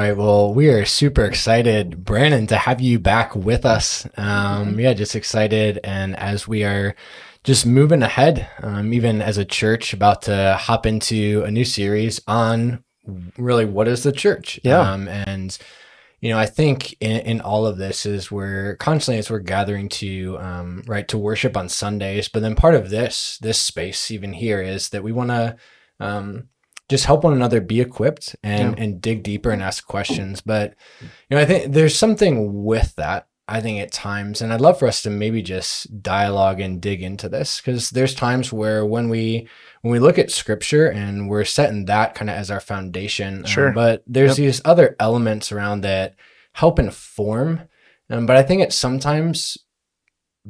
right. Well, we are super excited, Brannon, to have you back with us. Um, yeah, just excited. And as we are just moving ahead, um, even as a church, about to hop into a new series on really what is the church. Yeah. Um, and you know, I think in, in all of this is we're constantly as we're gathering to um, right to worship on Sundays, but then part of this this space even here is that we want to um, just help one another be equipped and Yeah. and dig deeper and ask questions. But you know, I think there's something with that. I think at times, and I'd love for us to maybe just dialogue and dig into this because there's times where when we when we look at scripture and we're setting that kind of as our foundation, um, Sure. but there's Yep. these other elements around that help inform. Um, but I think it's sometimes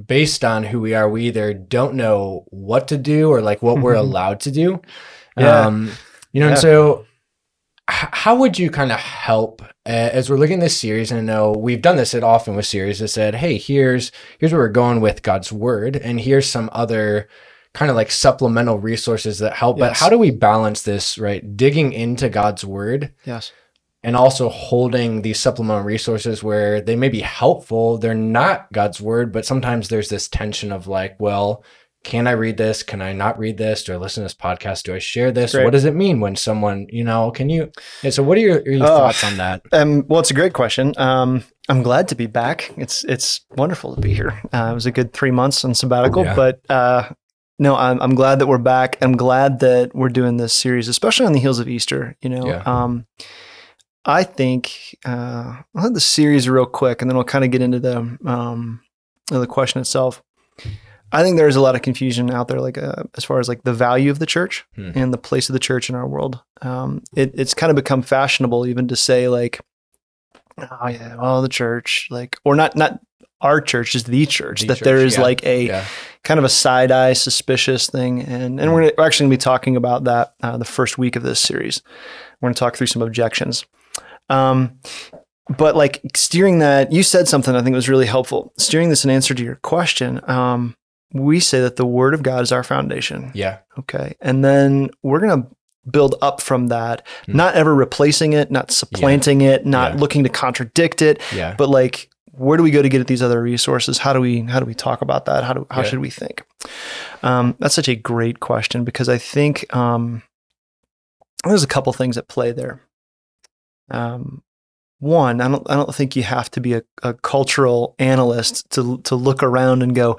based on who we are, we either don't know what to do or like what we're allowed to do. Yeah. Um, you know, and so how would you kind of help uh, as we're looking at this series? And I know we've done this at often with series that said, "Hey, here's here's where we're going with God's word, and here's some other kind of like supplemental resources that help." But how do we balance this? Right, digging into God's word Yes. and also holding these supplemental resources where they may be helpful. They're not God's word, but sometimes there's this tension of like, well, can I read this? Can I not read this? Do I listen to this podcast? Do I share this? What does it mean when someone, you know, can you? So, what are your, your Oh. thoughts on that? Um, well, it's a great question. Um, I'm glad to be back. It's it's wonderful to be here. Uh, it was a good three months on sabbatical, Yeah. but uh, no, I'm I'm glad that we're back. I'm glad that we're doing this series, especially on the heels of Easter. You know, Yeah. um, I think uh, I'll have the series real quick, and then we'll kind of get into the um, the question itself. I think there's a lot of confusion out there, like uh, as far as like the value of the church Hmm. and the place of the church in our world. Um, it, it's kind of become fashionable even to say like, oh yeah, well the church, like, or not not our church, just the church. The that there church, is yeah. like a Yeah. kind of a side eye, suspicious thing, and and we're, gonna, we're actually going to be talking about that uh, the first week of this series. We're going to talk through some objections. Um, but like steering that, you said something I think was really helpful. Steering this in answer to your question, um, we say that the Word of God is our foundation. Yeah. Okay. And then we're going to build up from that, Hmm. not ever replacing it, not supplanting it, not Yeah. looking to contradict it, Yeah. but like where do we go to get at these other resources? How do we how do we talk about that? How do how Yeah. should we think? Um, that's such a great question because I think um, there's a couple things at play there. Um, one, I don't I don't think you have to be a, a cultural analyst to to look around and go,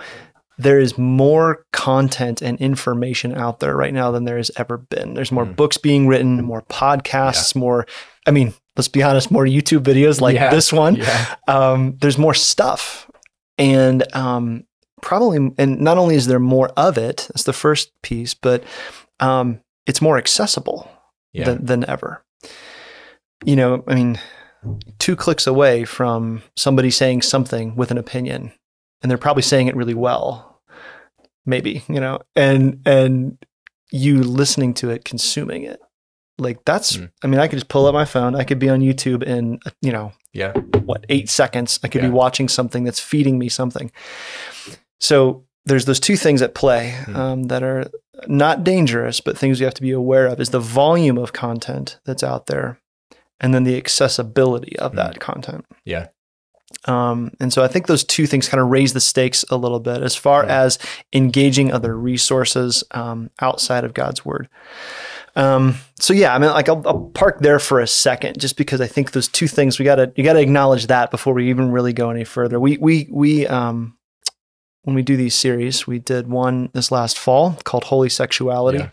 there is more content and information out there right now than there has ever been. There's more Mm. books being written, more podcasts, more. I mean, let's be honest, more YouTube videos like Yeah. this one. Yeah. Um, there's more stuff, and um, probably, and not only is there more of it, that's the first piece, but um, it's more accessible Yeah. than, than ever. You know, I mean, two clicks away from somebody saying something with an opinion, and they're probably saying it really well, maybe, you know, and and you listening to it, consuming it. Like that's, Mm. I mean, I could just pull up my phone. I could be on YouTube in, you know, yeah. what eight seconds i could Yeah. be watching something that's feeding me something so there's those two things at play Hmm. um, that are not dangerous but things you have to be aware of is the volume of content that's out there and then the accessibility of that content Yeah. Um, and so I think those two things kind of raise the stakes a little bit as far Yeah. as engaging other resources um, outside of God's word. Um, so yeah, I mean, like I'll, I'll park there for a second, just because I think those two things we gotta you gotta acknowledge that before we even really go any further. We we we um, when we do these series, we did one this last fall called Holy Sexuality. Yeah.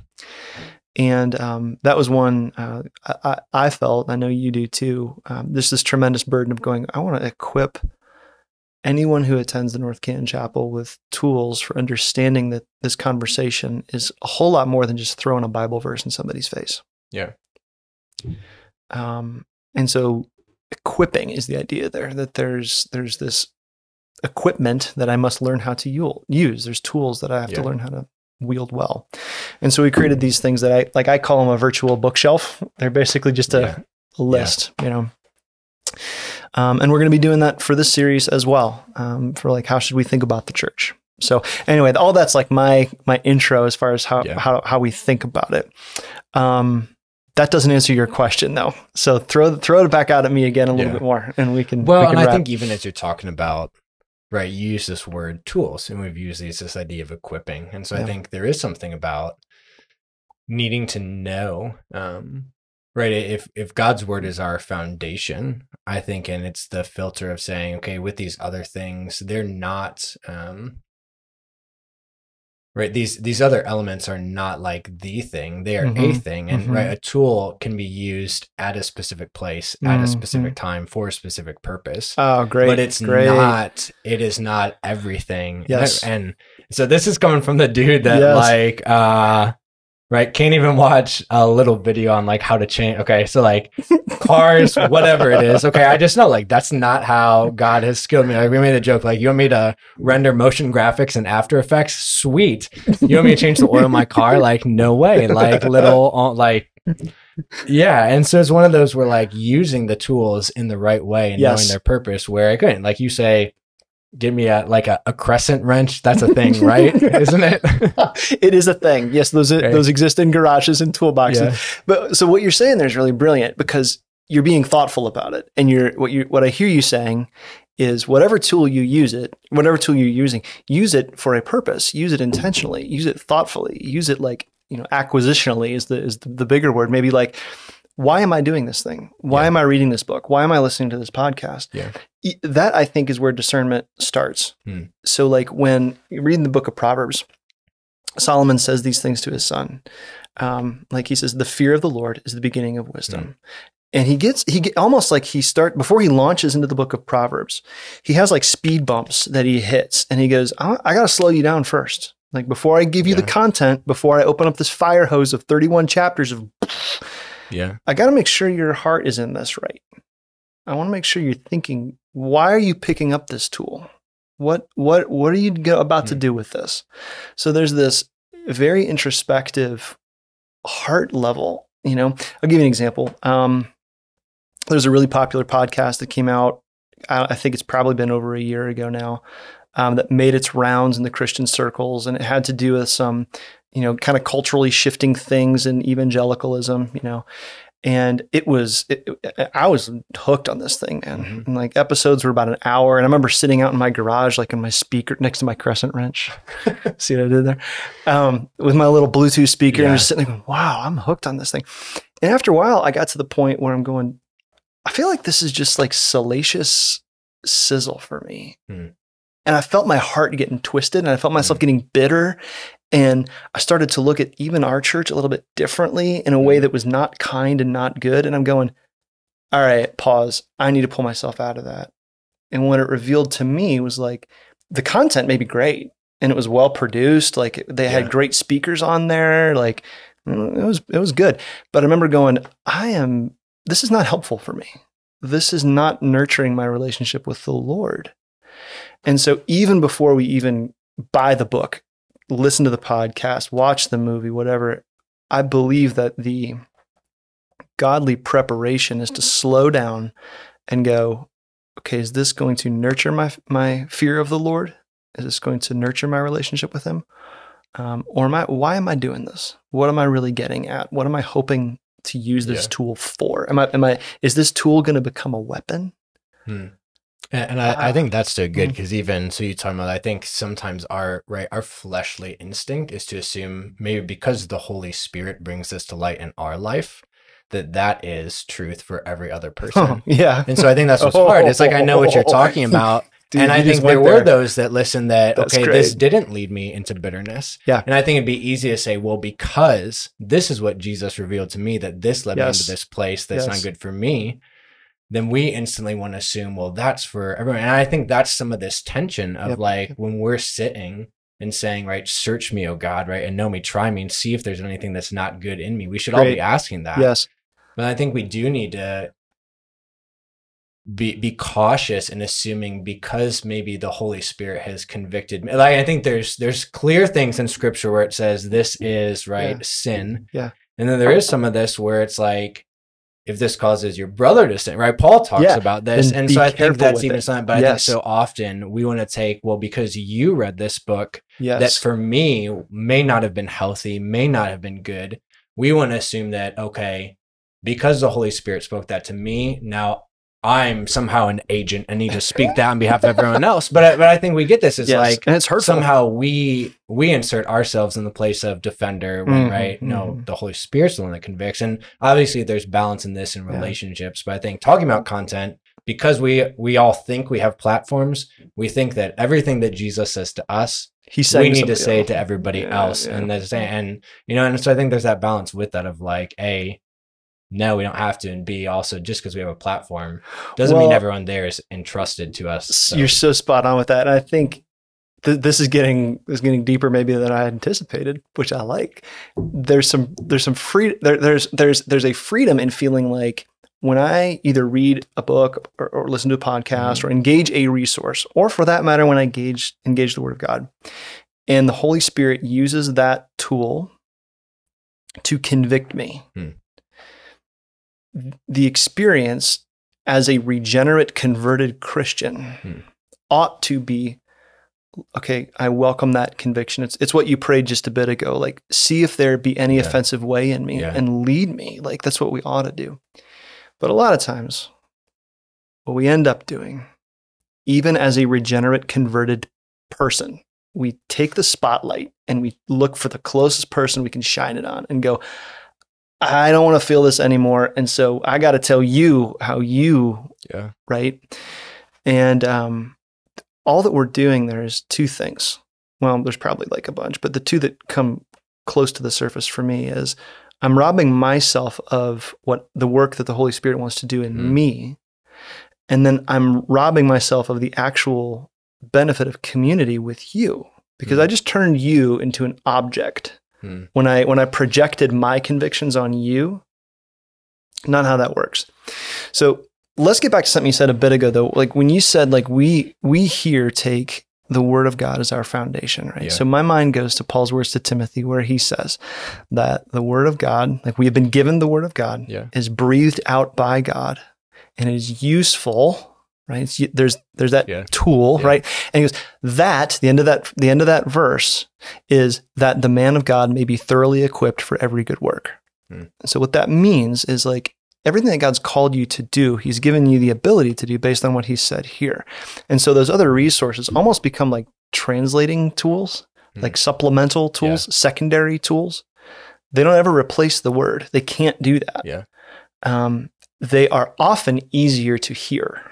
And um, that was one uh, I, I felt, I know you do too. Um, there's this tremendous burden of going, I want to equip anyone who attends the North Canton Chapel with tools for understanding that this conversation is a whole lot more than just throwing a Bible verse in somebody's face. Yeah. Um, and so equipping is the idea there that there's there's this equipment that I must learn how to use. There's tools that I have Yeah. to learn how to wield well. And so we created these things that I like I call them a virtual bookshelf. They're basically just a, Yeah. a list, you know. Um, and we're going to be doing that for this series as well. Um, for like, how should we think about the church? So anyway, all that's like my my intro as far as how Yeah. how how we think about it. Um, that doesn't answer your question though. So throw throw it back out at me again a little Yeah. bit more, and we can. Well, we can and I think even as you're talking about, right, you use this word tools, and we've used these this idea of equipping, and so I think there is something about needing to know, um, right? If if God's word is our foundation, I think, and it's the filter of saying, okay, with these other things, they're not. Um, Right. These these other elements are not like the thing. They are a Mhm, thing. And mhm. right, a tool can be used at a specific place, at a Mhm. specific time for a specific purpose oh, great, but it's great. not it is not everything And Yes. and, so this is coming from the dude that Yes. like uh right? Can't even watch a little video on like how to change okay? So like cars whatever it is okay? I just know like that's not how god has skilled me. Like we made a joke like you want me to render motion graphics in after effects? Sweet. You want me to change the oil in my car? Like no way. Like little uh, like yeah. And so it's one of those where like using the tools in the right way and knowing their purpose where again like you say give me a like a, a crescent wrench that's a thing right isn't it it is a thing. Yes, those Okay. those exist in garages and toolboxes. Yeah. But so what you're saying there is really brilliant because you're being thoughtful about it, and you're what you what I hear you saying is whatever tool you use it, whatever tool you're using, use it for a purpose. Use it intentionally. Use it thoughtfully. Use it like you know acquisitionally is the is the, the bigger word. Maybe like. Why am I doing this thing? Why Yeah. am I reading this book? Why am I listening to this podcast? Yeah. That I think is where discernment starts. Hmm. So, like when you read in the book of Proverbs, Solomon says these things to his son. Um, like he says, the fear of the Lord is the beginning of wisdom. And he gets, he get, almost like he start before he launches into the book of Proverbs, he has like speed bumps that he hits and he goes, I, I got to slow you down first. Like before I give you the content, before I open up this fire hose of 31 chapters of, yeah I got to make sure your heart is in this right. I want to make sure you're thinking, why are you picking up this tool? What what what are you go, about to Hmm. do with this? So there's this very introspective heart level. You know, I'll give you an example. Um, there's a really popular podcast that came out. I, I think it's probably been over a year ago now. Um, that made its rounds in the Christian circles, and it had to do with some, you know, kind of culturally shifting things in evangelicalism. You know, and it was it, it- I was hooked on this thing, man. Mhm. And like episodes were about an hour, and I remember sitting out in my garage, like in my speaker next to my crescent wrench. See what I did there? Um, with my little Bluetooth speaker, and Yeah. just sitting there going, "Wow, I'm hooked on this thing." And after a while, I got to the point where I'm going, I feel like this is just like salacious sizzle for me. Hmm. And I felt my heart getting twisted and I felt myself Hmm. getting bitter. And I started to look at even our church a little bit differently in a way Hmm. that was not kind and not good. And I'm going, all right, pause. I need to pull myself out of that. And what it revealed to me was like the content may be great and it was well produced. Like they Yeah. had great speakers on there. Like it was, it was good. But I remember going, I am, this is not helpful for me. This is not nurturing my relationship with the Lord. And so even before we even buy the book, listen to the podcast, watch the movie, whatever, I believe that the godly preparation is to slow down and go, okay, is this going to nurture my my fear of the Lord? Is this going to nurture my relationship with Him? Um, or am I? Why am I doing this? What am I really getting at? What am I hoping to use this Yeah. tool for? Am I? Am I? Is this tool going to become a weapon? Hmm. And, I. I think that's so good mm-hmm. because even so, you talking about. I think sometimes our right, our fleshly instinct is to assume maybe because the Holy Spirit brings this to light in our life, that that is truth for every other oh, person. yeah. And so I think that's what's hard. It's like I know what you're oh. talking about, Dude, and I think there went were those that listened that That's okay, this didn't lead me into bitterness. Yeah. and I think it'd be easy to say, well, because this is what Jesus revealed to me that this led me Yes. into this place that's Yes. not good for me. Then we instantly want to assume, well, that's for everyone. And I think that's some of this tension of Yep. like when we're sitting and saying, right, search me, oh God, right, and know me, try me, and see if there's anything that's not good in me. We should all be asking that. Yes. But I think we do need to be be cautious in assuming because maybe the Holy Spirit has convicted me. Like I think there's there's clear things in scripture where it says this is right Yeah. sin. Yeah. And then there is some of this where it's like if this causes your brother to sin, right? Paul talks Yeah, about this. And so I think that's even it. something, but I think so often we want to take, well, because you read this book, Yes. that for me may not have been healthy, may not have been good. We want to assume that, okay, because the Holy Spirit spoke that to me, now I'm somehow an agent and need to speak that on behalf of everyone else. But I, but I think we get this. It's Yes, like and it's hurtful. somehow we we insert ourselves in the place of defender when Mhm, right no mhm. the holy spirit's the one that convicts and obviously there's balance in this in Yeah. relationships but i think talking about content because we we all think we have platforms we think that everything that jesus says to us He's saying we need to say else. to everybody Yeah, else yeah. and that's and you know and so i think there's that balance with that of like a no we don't have to and b also just because we have a platform doesn't mean everyone there is entrusted to us so. You're so spot on with that. And I think th- this is getting is getting deeper maybe than I anticipated, which I like. There's some there's some free there, there's there's there's a freedom in feeling like when I either read a book or, or listen to a podcast or engage a resource, or for that matter, when I engage engage the Word of God, and the Holy Spirit uses that tool to convict me, Hmm. The experience as a regenerate, converted Christian Hmm. ought to be okay. I welcome that conviction. It's it's what you prayed just a bit ago. Like, see if there be any Yeah. offensive way in me Yeah. and lead me. Like that's what we ought to do. But a lot of times, what we end up doing, even as a regenerate, converted person, we take the spotlight and we look for the closest person we can shine it on and go, I don't want to feel this anymore. And so I got to tell you how you, yeah right? And um, all that we're doing there is two things. Well, there's probably like a bunch, but the two that come close to the surface for me is I'm robbing myself of what the work that the Holy Spirit wants to do in Mhm. me. And then I'm robbing myself of the actual benefit of community with you because Mhm. I just turned you into an object Hmm. when I when I projected my convictions on you. Not how that works. So let's get back to something you said a bit ago though. Like when you said like we we here take the word of God as our foundation, right? Yeah. So my mind goes to Paul's words to Timothy where he says that the word of God, like we have been given the word of God, Yeah. is breathed out by God and is useful, right? It's, there's there's that Yeah. tool, Yeah. right? And he goes that the end of that the end of that verse is that the man of God may be thoroughly equipped for every good work. Hmm. So what that means is like everything that God's called you to do, he's given you the ability to do based on what he said here. And so those other resources almost become like translating tools, Hmm. like supplemental tools, secondary tools. They don't ever replace the word. They can't do that. Yeah. Um, they are often easier to hear.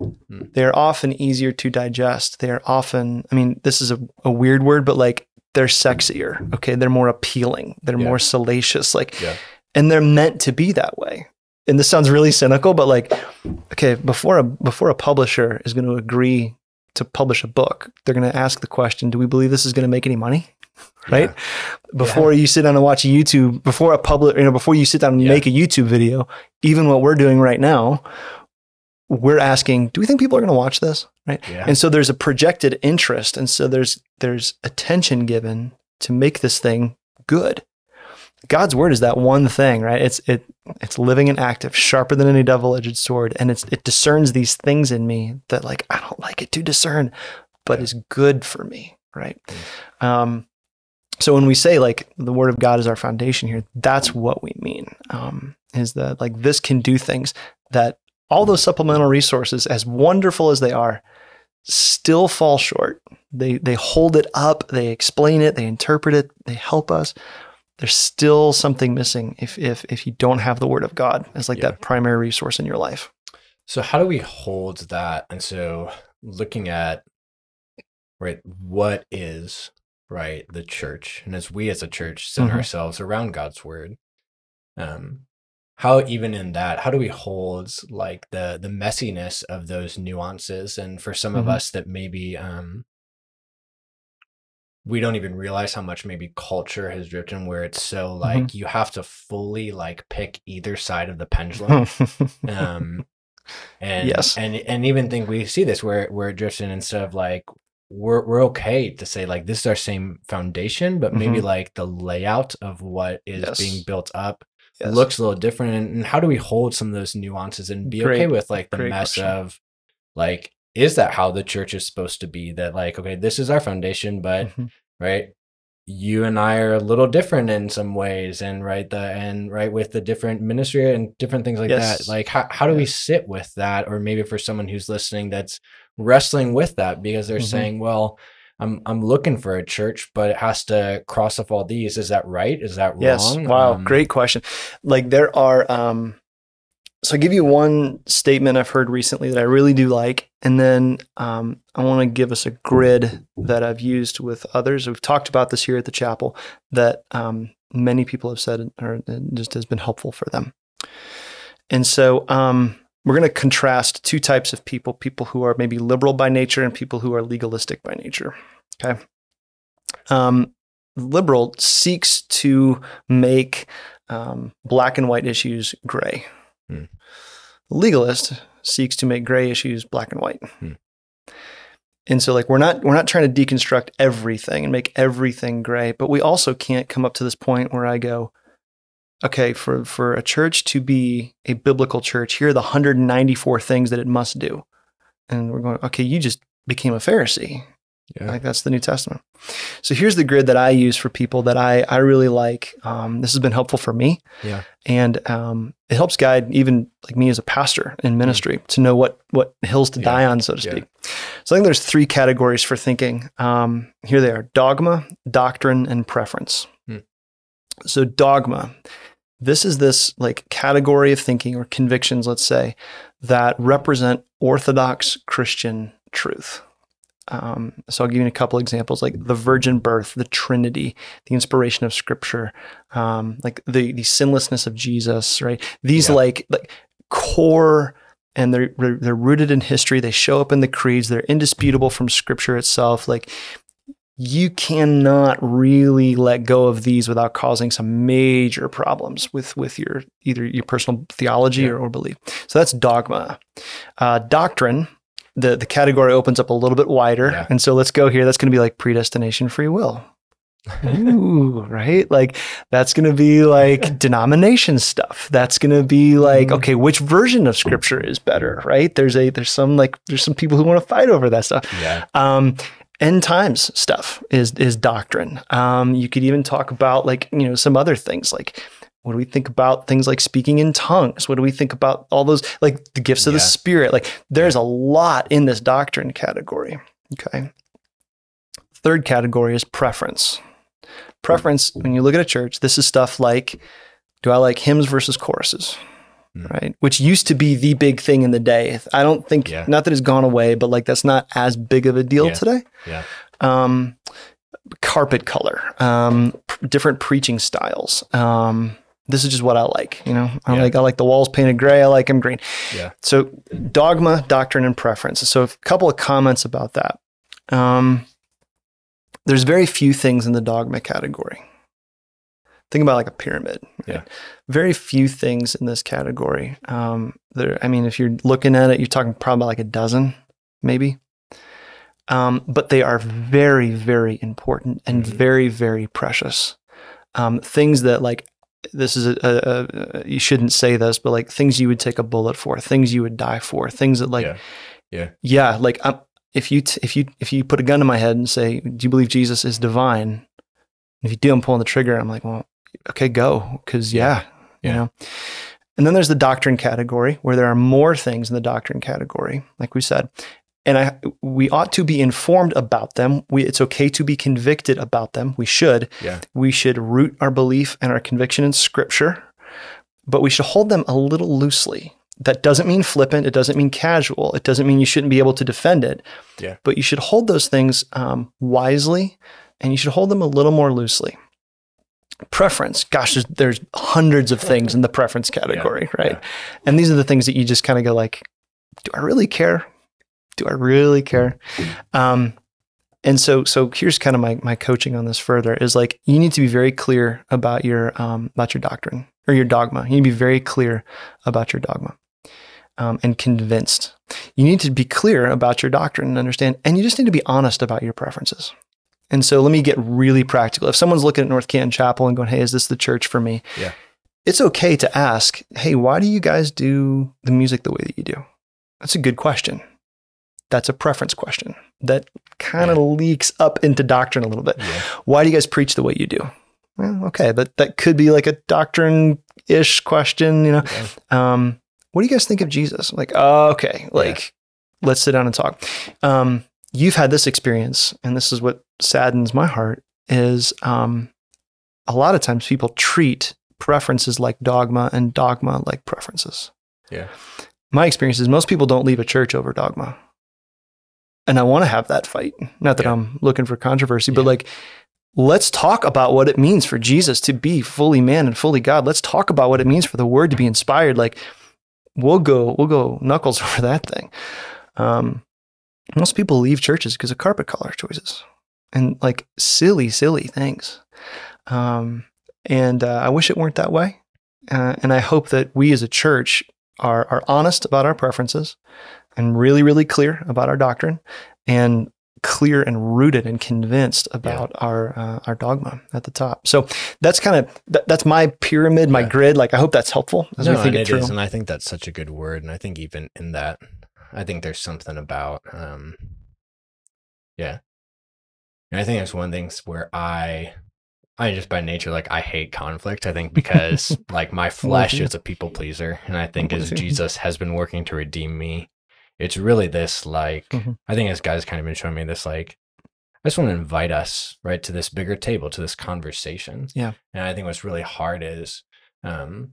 Hmm. They're often easier to digest. They are often, I mean, this is a, a weird word, but like they're sexier. Okay. They're more appealing. They're Yeah. more salacious. Like, Yeah. and they're meant to be that way. And this sounds really cynical, but like, okay, before a before a publisher is going to agree to publish a book, they're going to ask the question, do we believe this is going to make any money? Right? Before you sit down and watch a YouTube, before a public, you know, before you sit down and Yeah. make a YouTube video, even what we're doing right now, we're asking, do we think people are going to watch this? Right? Yeah. And so there's a projected interest, and so there's there's attention given to make this thing good. God's word is that one thing, right? It's it it's living and active, sharper than any double-edged sword, and it's it discerns these things in me that like I don't like it to discern, but Yeah. is good for me, right? Um, so when we say like the word of God is our foundation here, that's what we mean. Um, is that like this can do things that all those supplemental resources, as wonderful as they are, still fall short. They they hold it up, they explain it, they interpret it, they help us. There's still something missing if if if you don't have the word of God as like Yeah. that primary resource in your life. So how do we hold that? And so looking at right, what is right the church, and as we as a church center Mhm. ourselves around God's word, um, how even in that, how do we hold like the the messiness of those nuances? And for some of Mhm. us that maybe um we don't even realize how much maybe culture has drifted where it's so like you have to fully like pick either side of the pendulum um and Yes. and and even think we see this where where it drifts in instead of like we're we're okay to say like this is our same foundation but maybe Mhm. like the layout of what is Yes. being built up Yes. looks a little different and, how do we hold some of those nuances and be okay with like the great mess question. of like is that how the church is supposed to be that like okay this is our foundation but Mhm. right you and I are a little different in some ways, and right the and right with the different ministry and different things like Yes. that. Like how how do we sit with that, or maybe for someone who's listening that's wrestling with that because they're Mhm. saying, well. I'm I'm looking for a church, but it has to cross off all these. Is that right? Is that Yes. wrong? Wow. Um, Great question. Like there are, um, so I give you one statement I've heard recently that I really do like, and then um, I want to give us a grid that I've used with others. We've talked about this here at the chapel that um, many people have said or just has been helpful for them. And so um, we're going to contrast two types of people: people who are maybe liberal by nature and people who are legalistic by nature. Okay. Um, liberal seeks to make um, black and white issues gray. Hmm. Legalist seeks to make gray issues black and white. Hmm. And so like we're not we're not trying to deconstruct everything and make everything gray, but we also can't come up to this point where I go, okay, for for a church to be a biblical church, here are the 194 things that it must do. And we're going, okay, you just became a Pharisee. Yeah. Like that's the New Testament. So here's the grid that I use for people that I I really like. Um, this has been helpful for me. Yeah. and um, it helps guide even like me as a pastor in ministry to know what what hills to Yeah. die on, so to Yeah. speak. So I think there's three categories for thinking. Um, here they are: dogma, doctrine, and preference. So dogma. This is this like category of thinking or convictions, let's say, that represent orthodox Christian truth. Um, so I'll give you a couple examples, like the virgin birth, the Trinity, the inspiration of Scripture, um, like the the sinlessness of Jesus. Right? These Yeah. like like core, and they're they're they're rooted in history. They show up in the creeds. They're indisputable from Scripture itself. Like you cannot really let go of these without causing some major problems with with your either your personal theology Yeah. or, or belief. So that's dogma. Uh, doctrine. The the category opens up a little bit wider, Yeah. and so let's go here. That's going to be like predestination, free will. Ooh, right? Like that's going to be like denomination stuff. That's going to be like Mhm. okay, which version of scripture is better, right? There's a there's some like there's some people who want to fight over that stuff. yeah. Um, end times stuff is is doctrine. Um, you could even talk about like you know some other things like what do we think about things like speaking in tongues? What do we think about all those like the gifts of the spirit? Like there's a lot in this doctrine category. Okay. Third category is preference. Preference, when you look at a church, this is stuff like do I like hymns versus choruses? Hmm. Right. Which used to be the big thing in the day. I don't think, Yeah. not that it's gone away, but like that's not as big of a deal Yeah. today. Yeah. Um, carpet color, um, p- different preaching styles. Um, this is just what I like. You know, I Yeah. like I like the walls painted gray. I like them green. Yeah. So dogma, doctrine, and preference. So a couple of comments about that. Um, there's very few things in the dogma category. Think about like a pyramid. Yeah. Very few things in this category. Um, there. I mean, if you're looking at it, you're talking probably like a dozen, maybe. Um, but they are very, very important and Mhm. very, very precious. Um, things that like this is a, a, a you shouldn't say this, but like things you would take a bullet for, things you would die for, things that like Yeah. Yeah. yeah, like um, if you t- if you if you put a gun to my head and say, "Do you believe Jesus is divine?" If you do, I'm pulling the trigger. I'm like, well, okay, go, because yeah, you Yeah. know. And then there's the doctrine category, where there are more things in the doctrine category, like we said, and I we ought to be informed about them. We it's okay to be convicted about them. We should. Yeah. We should root our belief and our conviction in Scripture, but we should hold them a little loosely. That doesn't mean flippant. It doesn't mean casual. It doesn't mean you shouldn't be able to defend it. Yeah. But you should hold those things um, wisely, and you should hold them a little more loosely. Preference, gosh, there's, there's hundreds of things in the preference category, right? yeah. And these are the things that you just kind of go like, do I really care? Do I really care? Um, and so, so here's kind of my my coaching on this further is like you need to be very clear about your um, about your doctrine or your dogma. You need to be very clear about your dogma um, and convinced. You need to be clear about your doctrine and understand, and you just need to be honest about your preferences. And so, let me get really practical. If someone's looking at North Canton Chapel and going, "Hey, is this the church for me?" Yeah. it's okay to ask, "Hey, why do you guys do the music the way that you do?" That's a good question. that's a preference question that kind of leaks up into doctrine a little bit. Yeah. Why do you guys preach the way you do? Well, okay, that that could be like a doctrine ish question, you know. Okay. Um, what do you guys think of Jesus? Like, oh, okay, like let's sit down and talk. Um, you've had this experience, and this is what saddens my heart is um, a lot of times people treat preferences like dogma and dogma like preferences. Yeah. My experience is most people don't leave a church over dogma. And I want to have that fight. Not that Yeah. I'm looking for controversy, but like, let's talk about what it means for Jesus to be fully man and fully God. Let's talk about what it means for the word to be inspired. Like, we'll go, we'll go knuckles over that thing. Um, most people leave churches because of carpet color choices and like silly, silly things. Um, and uh, I wish it weren't that way. Uh, and I hope that we as a church are, are honest about our preferences and really, really clear about our doctrine and clear and rooted and convinced about our uh, our dogma at the top. So that's kind of that, that's my pyramid, my Yeah. grid. Like I hope that's helpful as no, we think and it it through. is, and I think that's such a good word. And I think even in that, I think there's something about, um, yeah. And I think that's one thing where I, I just by nature like I hate conflict. I think because like my flesh is a people pleaser, and I think as. Jesus has been working to redeem me, it's really this like Mhm. I think as guys kind of been showing me this like. I just want to invite us right to this bigger table, to this conversation. Yeah. And I think what's really hard is um,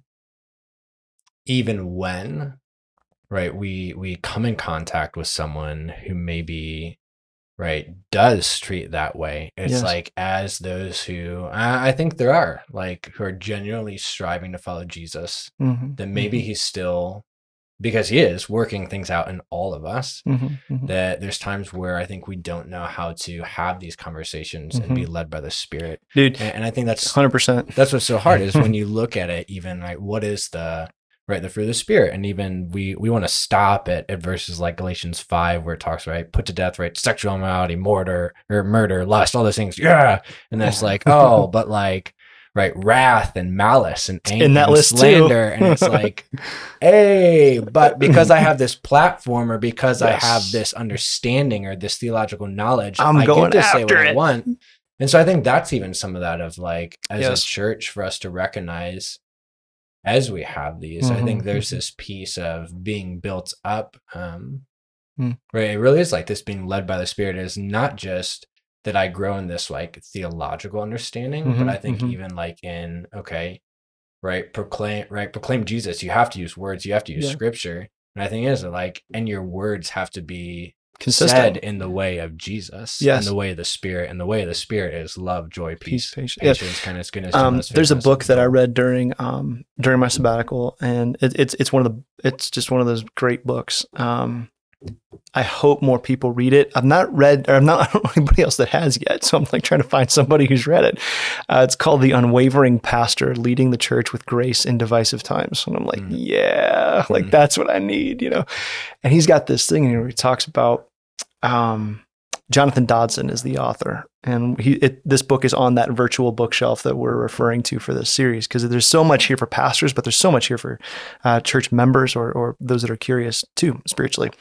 even when right we we come in contact with someone who maybe right does treat that way it's Yes. like as those who I, I think there are like who are genuinely striving to follow jesus Mhm, then maybe he's still because he is working things out in all of us mhm, mhm. that there's times where i think we don't know how to have these conversations and be led by the spirit dude, and, and i think that's hundred percent. that's what's so hard is when you look at it even like what is the right the fruit of the spirit. And even we we want to stop at, at verses like galatians 5 where it talks right put to death right sexual immorality murder or murder lust all those things yeah. And then it's like oh but like right wrath and malice and anger In that and list slander. And it's like hey but because i have this platform or because i have this understanding or this theological knowledge I'm I going get to say what i want. And so I think that's even some of that of like as Yes. a church for us to recognize as we have these. I think Mhm, there's mhm. this piece of being built up. Um, Mm. Right. It really is like this being led by the Spirit is not just that I grow in this like theological understanding, but Mhm, I think mhm. even like in, okay, right, proclaim, right, proclaim Jesus. You have to use words, you have to use Yeah. scripture. And I think it is like, and your words have to be Consistent. said in the way of Jesus, Yes. in the way of the Spirit, and the way of the Spirit is love, joy, Peace, peace, patience. Yeah. patience, kindness, goodness. Um, there's a book that I read during um, during my sabbatical, and it, it's it's one of the it's just one of those great books. Um, I hope more people read it. I've not read, or I'm not. I don't know anybody else that has yet, so I'm like trying to find somebody who's read it. Uh, it's called "The Unwavering Pastor: Leading the Church with Grace in Divisive Times," and I'm like, Mm. yeah, like Mm. that's what I need, you know. And he's got this thing where he talks about. Um, Jonathan Dodson is the author, and he it, this book is on that virtual bookshelf that we're referring to for this series because there's so much here for pastors, but there's so much here for uh, church members or or those that are curious too spiritually.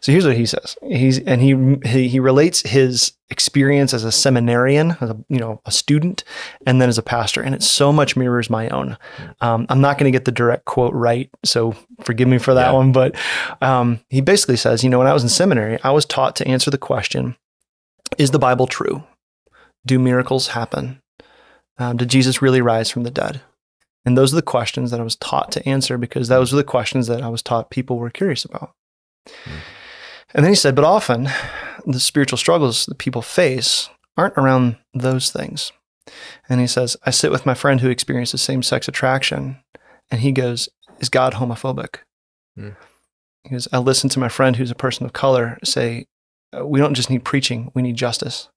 So here's what he says. He's and he he, he relates his experience as a seminarian, as a you know a student, and then as a pastor, and it so much mirrors my own. Um, I'm not going to get the direct quote right, so forgive me for that Yeah. one. But um, he basically says, you know, when I was in seminary, I was taught to answer the question is the Bible true? Do miracles happen? Um, did Jesus really rise from the dead? And those are the questions that I was taught to answer because those are the questions that I was taught people were curious about. Hmm. And then he said, but often the spiritual struggles that people face aren't around those things. And he says, I sit with my friend who experiences same sex attraction, and he goes, Is God homophobic? Hmm. He goes, I listen to my friend who's a person of color say, we don't just need preaching, we need justice.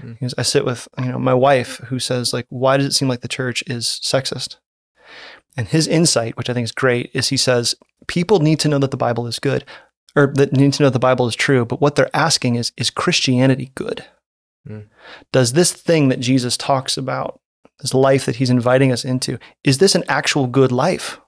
Mm. Because I sit with you know my wife who says like, why does it seem like the church is sexist? And his insight, which I think is great, is he says people need to know that the Bible is good, or that need to know the Bible is true. But what they're asking is, is Christianity good? Mm. Does this thing that Jesus talks about, this life that he's inviting us into, is this an actual good life?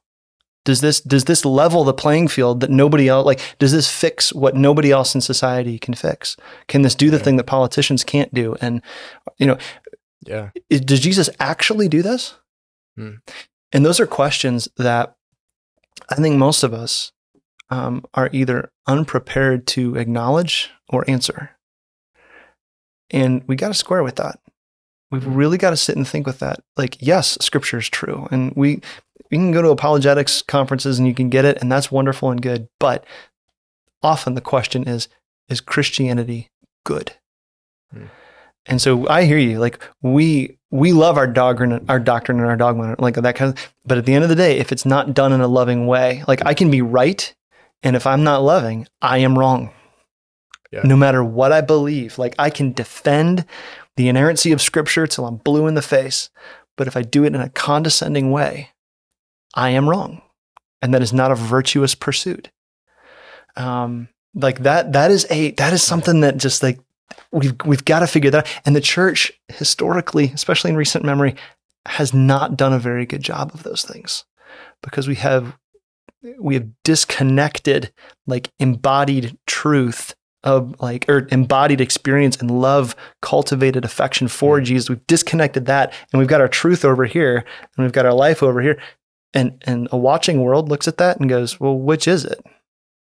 Does this does this level the playing field that nobody else like? Does this fix what nobody else in society can fix? Can this do the Yeah. thing that politicians can't do? And you know, Yeah. is, does Jesus actually do this? Hmm. And those are questions that I think most of us um, are either unprepared to acknowledge or answer. And we got to square with that. We've really got to sit and think with that. Like, yes, scripture is true. And we, you can go to apologetics conferences and you can get it, and that's wonderful and good. But often the question is, is Christianity good? Hmm. And so I hear you. Like we we love our doctrine, our doctrine, and our dogma, like that kind of. But at the end of the day, if it's not done in a loving way, like I can be right, and if I'm not loving, I am wrong. Yeah. No matter what I believe, like I can defend the inerrancy of Scripture till I'm blue in the face, but if I do it in a condescending way, I am wrong, and that is not a virtuous pursuit. Um, like that. That is a that is something that just like we've we've got to figure that out. And the church historically, especially in recent memory, has not done a very good job of those things because we have we have disconnected like embodied truth of like or embodied experience and love cultivated affection for jesus we've disconnected that and we've got our truth over here and we've got our life over here and and a watching world looks at that and goes well which is it?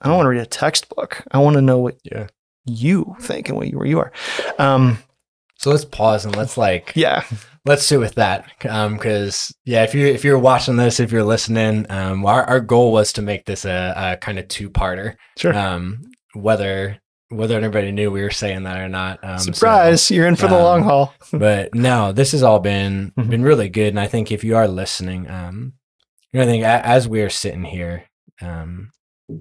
I don't want to read a textbook. I want to know what Yeah. you think and what you, where you are. Um So let's pause and let's like yeah. let's sit with that because yeah if you're if you're watching this if you're listening um our, our goal was to make this a, a kind of two-parter. Sure. Um whether whether anybody knew we were saying that or not um so- surprise you're in for the um, long haul. but no this has all been Mhm. been really good and i think if you are listening um you know, i think as we are sitting here um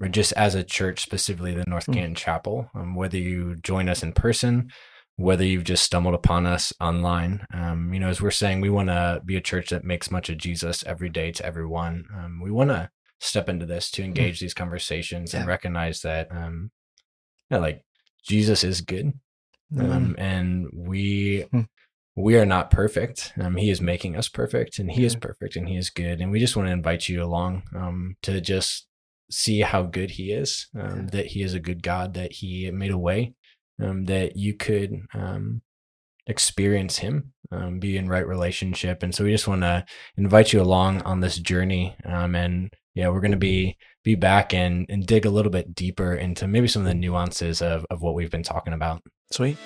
or just as a church specifically the north Mhm. canton chapel um, whether you join us in person whether you've just stumbled upon us online um you know as we're saying we want to be a church that makes much of jesus every day to everyone um we want to step into this to engage these conversations and Mm-hmm. Recognize that um yeah, like jesus is good um, and we Hmm. We are not perfect. Um, he is making us perfect, and He is perfect, and He is good. And we just want to invite you along um, to just see how good He is. Um. That He is a good God. That He made a way. Um, that you could um, experience Him, um, be in right relationship. And so we just want to invite you along on this journey. Um, and yeah, we're going to be be back and and dig a little bit deeper into maybe some of the nuances of of what we've been talking about. sweet